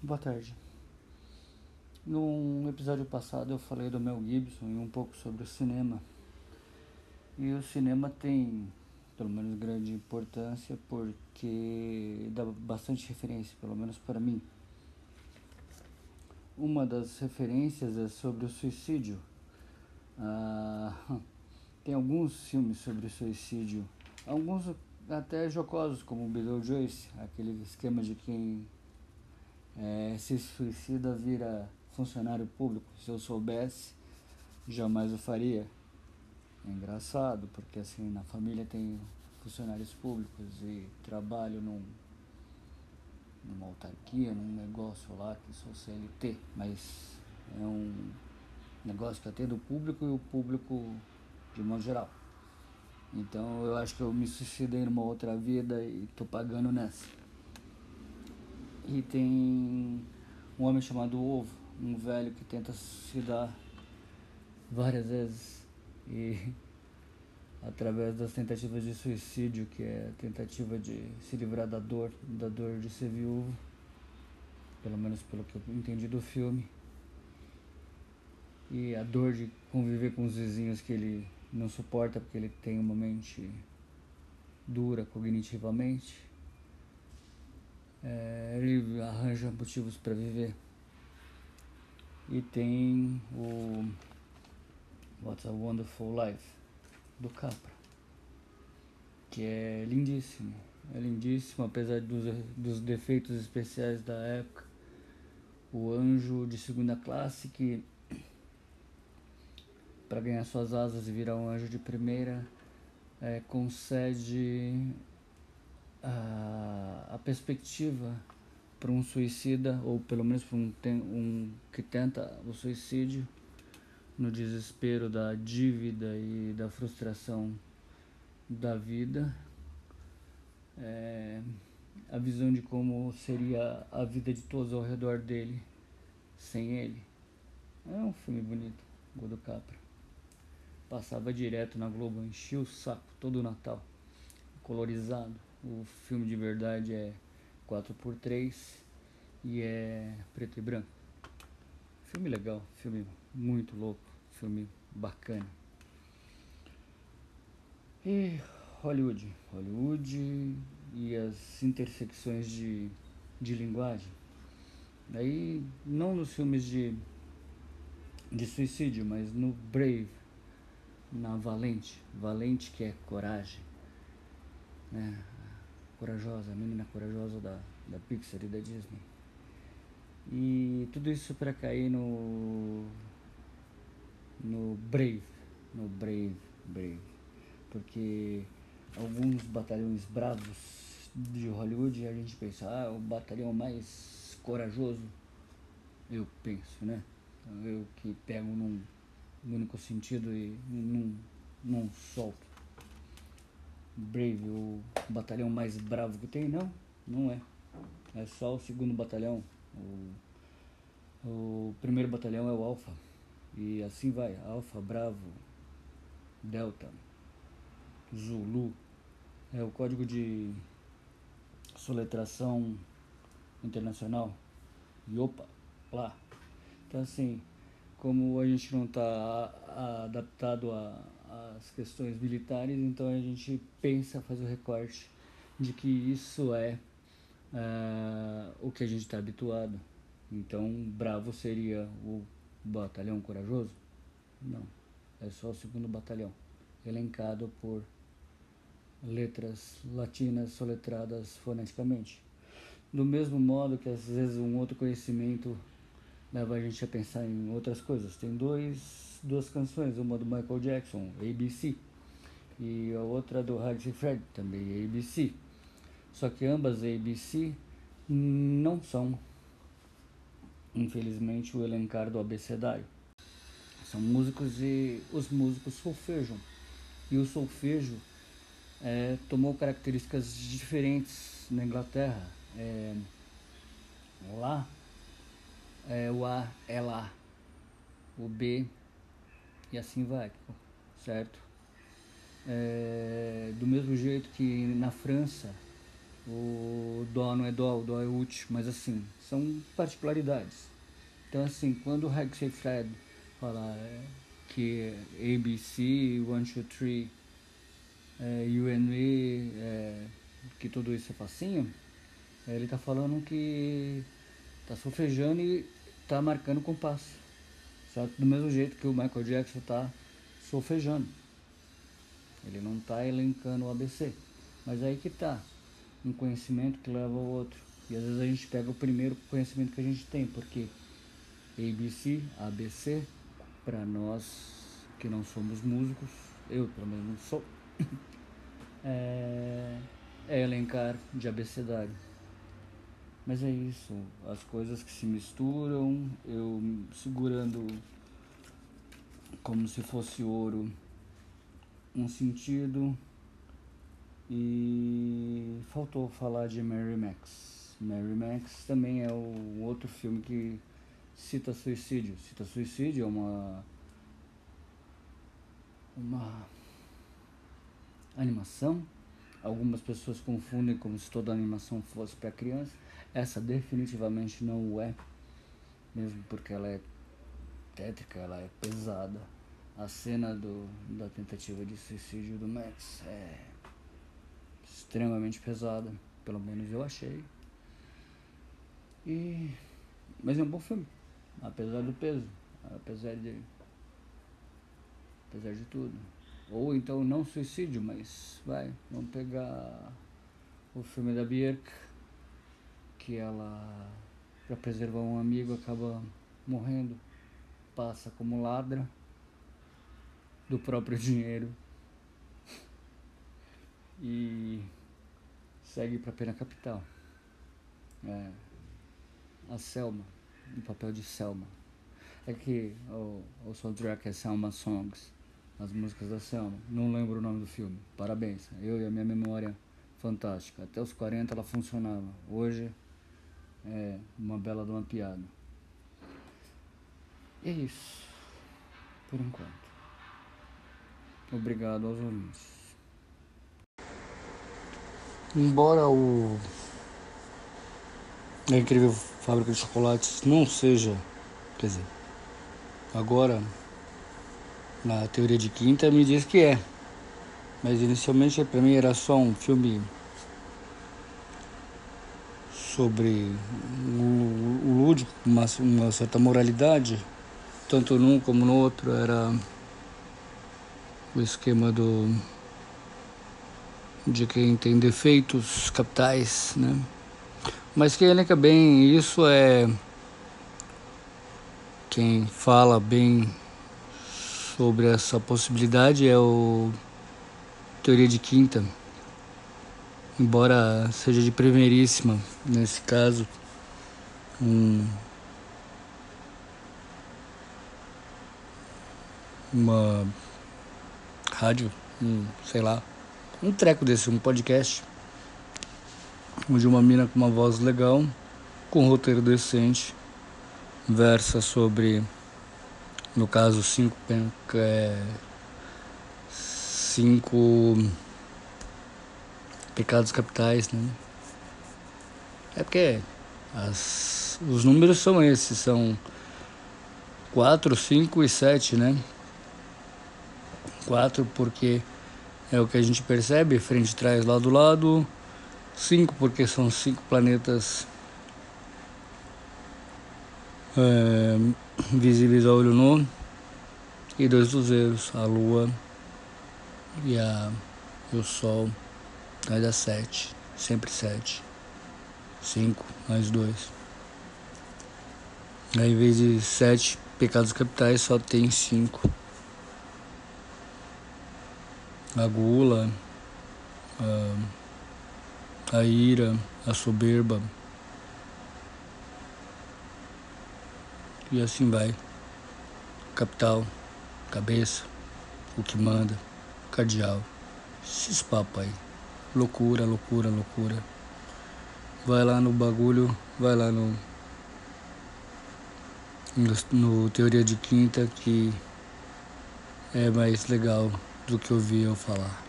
Boa tarde. Num episódio passado eu falei do Mel Gibson e um pouco sobre o cinema. E o cinema tem, pelo menos, grande importância porque dá bastante referência, pelo menos para mim. Uma das referências é sobre o suicídio. Ah, tem alguns filmes sobre suicídio, alguns até jocosos, como Beetlejuice, aquele esquema de quem é, se suicida vira funcionário público. Se eu soubesse, jamais o faria. É engraçado, porque assim, na família tem funcionários públicos e trabalho num, numa autarquia, num negócio lá que sou CLT, mas é um negócio que atende o público e o público de modo geral. Então eu acho que eu me suicidei numa outra vida e tô pagando nessa. E tem um homem chamado Ovo, um velho que tenta se dar várias vezes. E através das tentativas de suicídio, que é a tentativa de se livrar da dor, da dor de ser viúvo, pelo menos pelo que eu entendi do filme, e a dor de conviver com os vizinhos que ele não suporta porque ele tem uma mente dura cognitivamente é, ele arranja motivos para viver. E tem o What's a Wonderful Life, do Capra, que é lindíssimo. É lindíssimo, apesar dos, dos defeitos especiais da época. O anjo de segunda classe que, para ganhar suas asas e virar um anjo de primeira, é, concede a, a perspectiva para um suicida, ou pelo menos para um, um que tenta o suicídio, no desespero da dívida e da frustração da vida, é, a visão de como seria a vida de todos ao redor dele sem ele. É um filme bonito, Gol do Capra. Passava direto na Globo, enchia o saco todo o Natal, colorizado. O filme de verdade é 4x3 e é preto e branco. Filme legal, filme muito louco, filme bacana. E Hollywood, Hollywood e as intersecções de, de linguagem. Aí, não nos filmes de, de suicídio, mas no Brave, na Valente, Valente que é coragem. Né? Corajosa, a menina corajosa da, da Pixar e da Disney. E tudo isso para cair no no Brave, no Brave, Brave, porque alguns batalhões bravos de Hollywood a gente pensa, ah, o batalhão mais corajoso, eu penso, né? Eu que pego num único sentido e não, não solto. Brave, o batalhão mais bravo que tem? Não, não é. É só o segundo batalhão. O, o primeiro batalhão é o Alfa. E assim vai. Alfa, Bravo, Delta, Zulu. É o código de soletração internacional. E opa, lá. Então assim, como a gente não está adaptado a, as questões militares, então a gente pensa, faz o recorte de que isso é uh, o que a gente está habituado. Então, bravo seria o batalhão corajoso? Não, é só o segundo batalhão, elencado por letras latinas soletradas foneticamente. Do mesmo modo que às vezes um outro conhecimento leva a gente a pensar em outras coisas. Tem dois duas canções, uma do Michael Jackson, ABC, e a outra do Huggy Fred, também ABC. Só que ambas ABC não são, infelizmente, o elencar do abecedário. São músicos e os músicos solfejam. E o solfejo é, tomou características diferentes na Inglaterra. É, lá, é, o A é lá, o B e assim vai, certo? É, do mesmo jeito que na França o Dó não é Dó, o Dó é Ut, mas assim, são particularidades. Então assim, quando o Hexay Fred fala é, que ABC, 1, 2, 3, é, UNV, é, que tudo isso é facinho, ele está falando que está solfejando e está marcando compasso. Certo? Do mesmo jeito que o Michael Jackson está solfejando. Ele não está elencando o ABC. Mas aí que está. Um conhecimento que leva ao outro. E às vezes a gente pega o primeiro conhecimento que a gente tem, porque ABC, ABC, para nós que não somos músicos, eu pelo menos não sou, é, é elencar de abecedário. Mas é isso, as coisas que se misturam, eu segurando como se fosse ouro um sentido e faltou falar de Mary Max. Mary Max também é o outro filme que cita suicídio. Cita suicídio é uma uma animação. Algumas pessoas confundem como se toda animação fosse para criança. Essa definitivamente não o é, mesmo porque ela é tétrica, ela é pesada. A cena do, da tentativa de suicídio do Max é extremamente pesada, pelo menos eu achei. E mas é um bom filme, apesar do peso, apesar de apesar de tudo. Ou então não suicídio, mas vai, vamos pegar o filme da Björk, que ela, para preservar um amigo, acaba morrendo, passa como ladra do próprio dinheiro e segue para Pena Capital. É, a Selma, no papel de Selma. É que o, o soundtrack é Selma Songs as músicas da Selma. Não lembro o nome do filme. Parabéns. Eu e a minha memória fantástica. Até os 40 ela funcionava. Hoje é uma bela de uma piada. E é isso. Por enquanto. Obrigado aos ouvintes. Embora o a incrível fábrica de chocolates não seja, quer dizer, agora na teoria de quinta me diz que é. Mas inicialmente para mim era só um filme sobre o, o lúdico, uma, uma certa moralidade, tanto num como no outro era o esquema do de quem tem defeitos capitais, né? Mas quem elenca bem isso é quem fala bem sobre essa possibilidade é o teoria de quinta, embora seja de primeiríssima nesse caso, um, uma rádio, um, sei lá, um treco desse, um podcast, onde uma mina com uma voz legal, com um roteiro decente, versa sobre no caso cinco é, cinco pecados capitais, né? É porque as, os números são esses, são quatro, cinco e sete, né? Quatro porque é o que a gente percebe, frente, trás, lado, lado. Cinco porque são cinco planetas é, visíveis a olho nu, e dois luzeiros, a lua e, a, e o sol, vai dar sete, sempre sete, cinco mais dois. Aí, em vez de sete pecados capitais, só tem cinco. A gula, a, a ira, a soberba, E assim vai. Capital, cabeça, o que manda, cardeal. Esses papos aí. Loucura, loucura, loucura. Vai lá no bagulho, vai lá no, no, no Teoria de Quinta que é mais legal do que ouvir eu falar.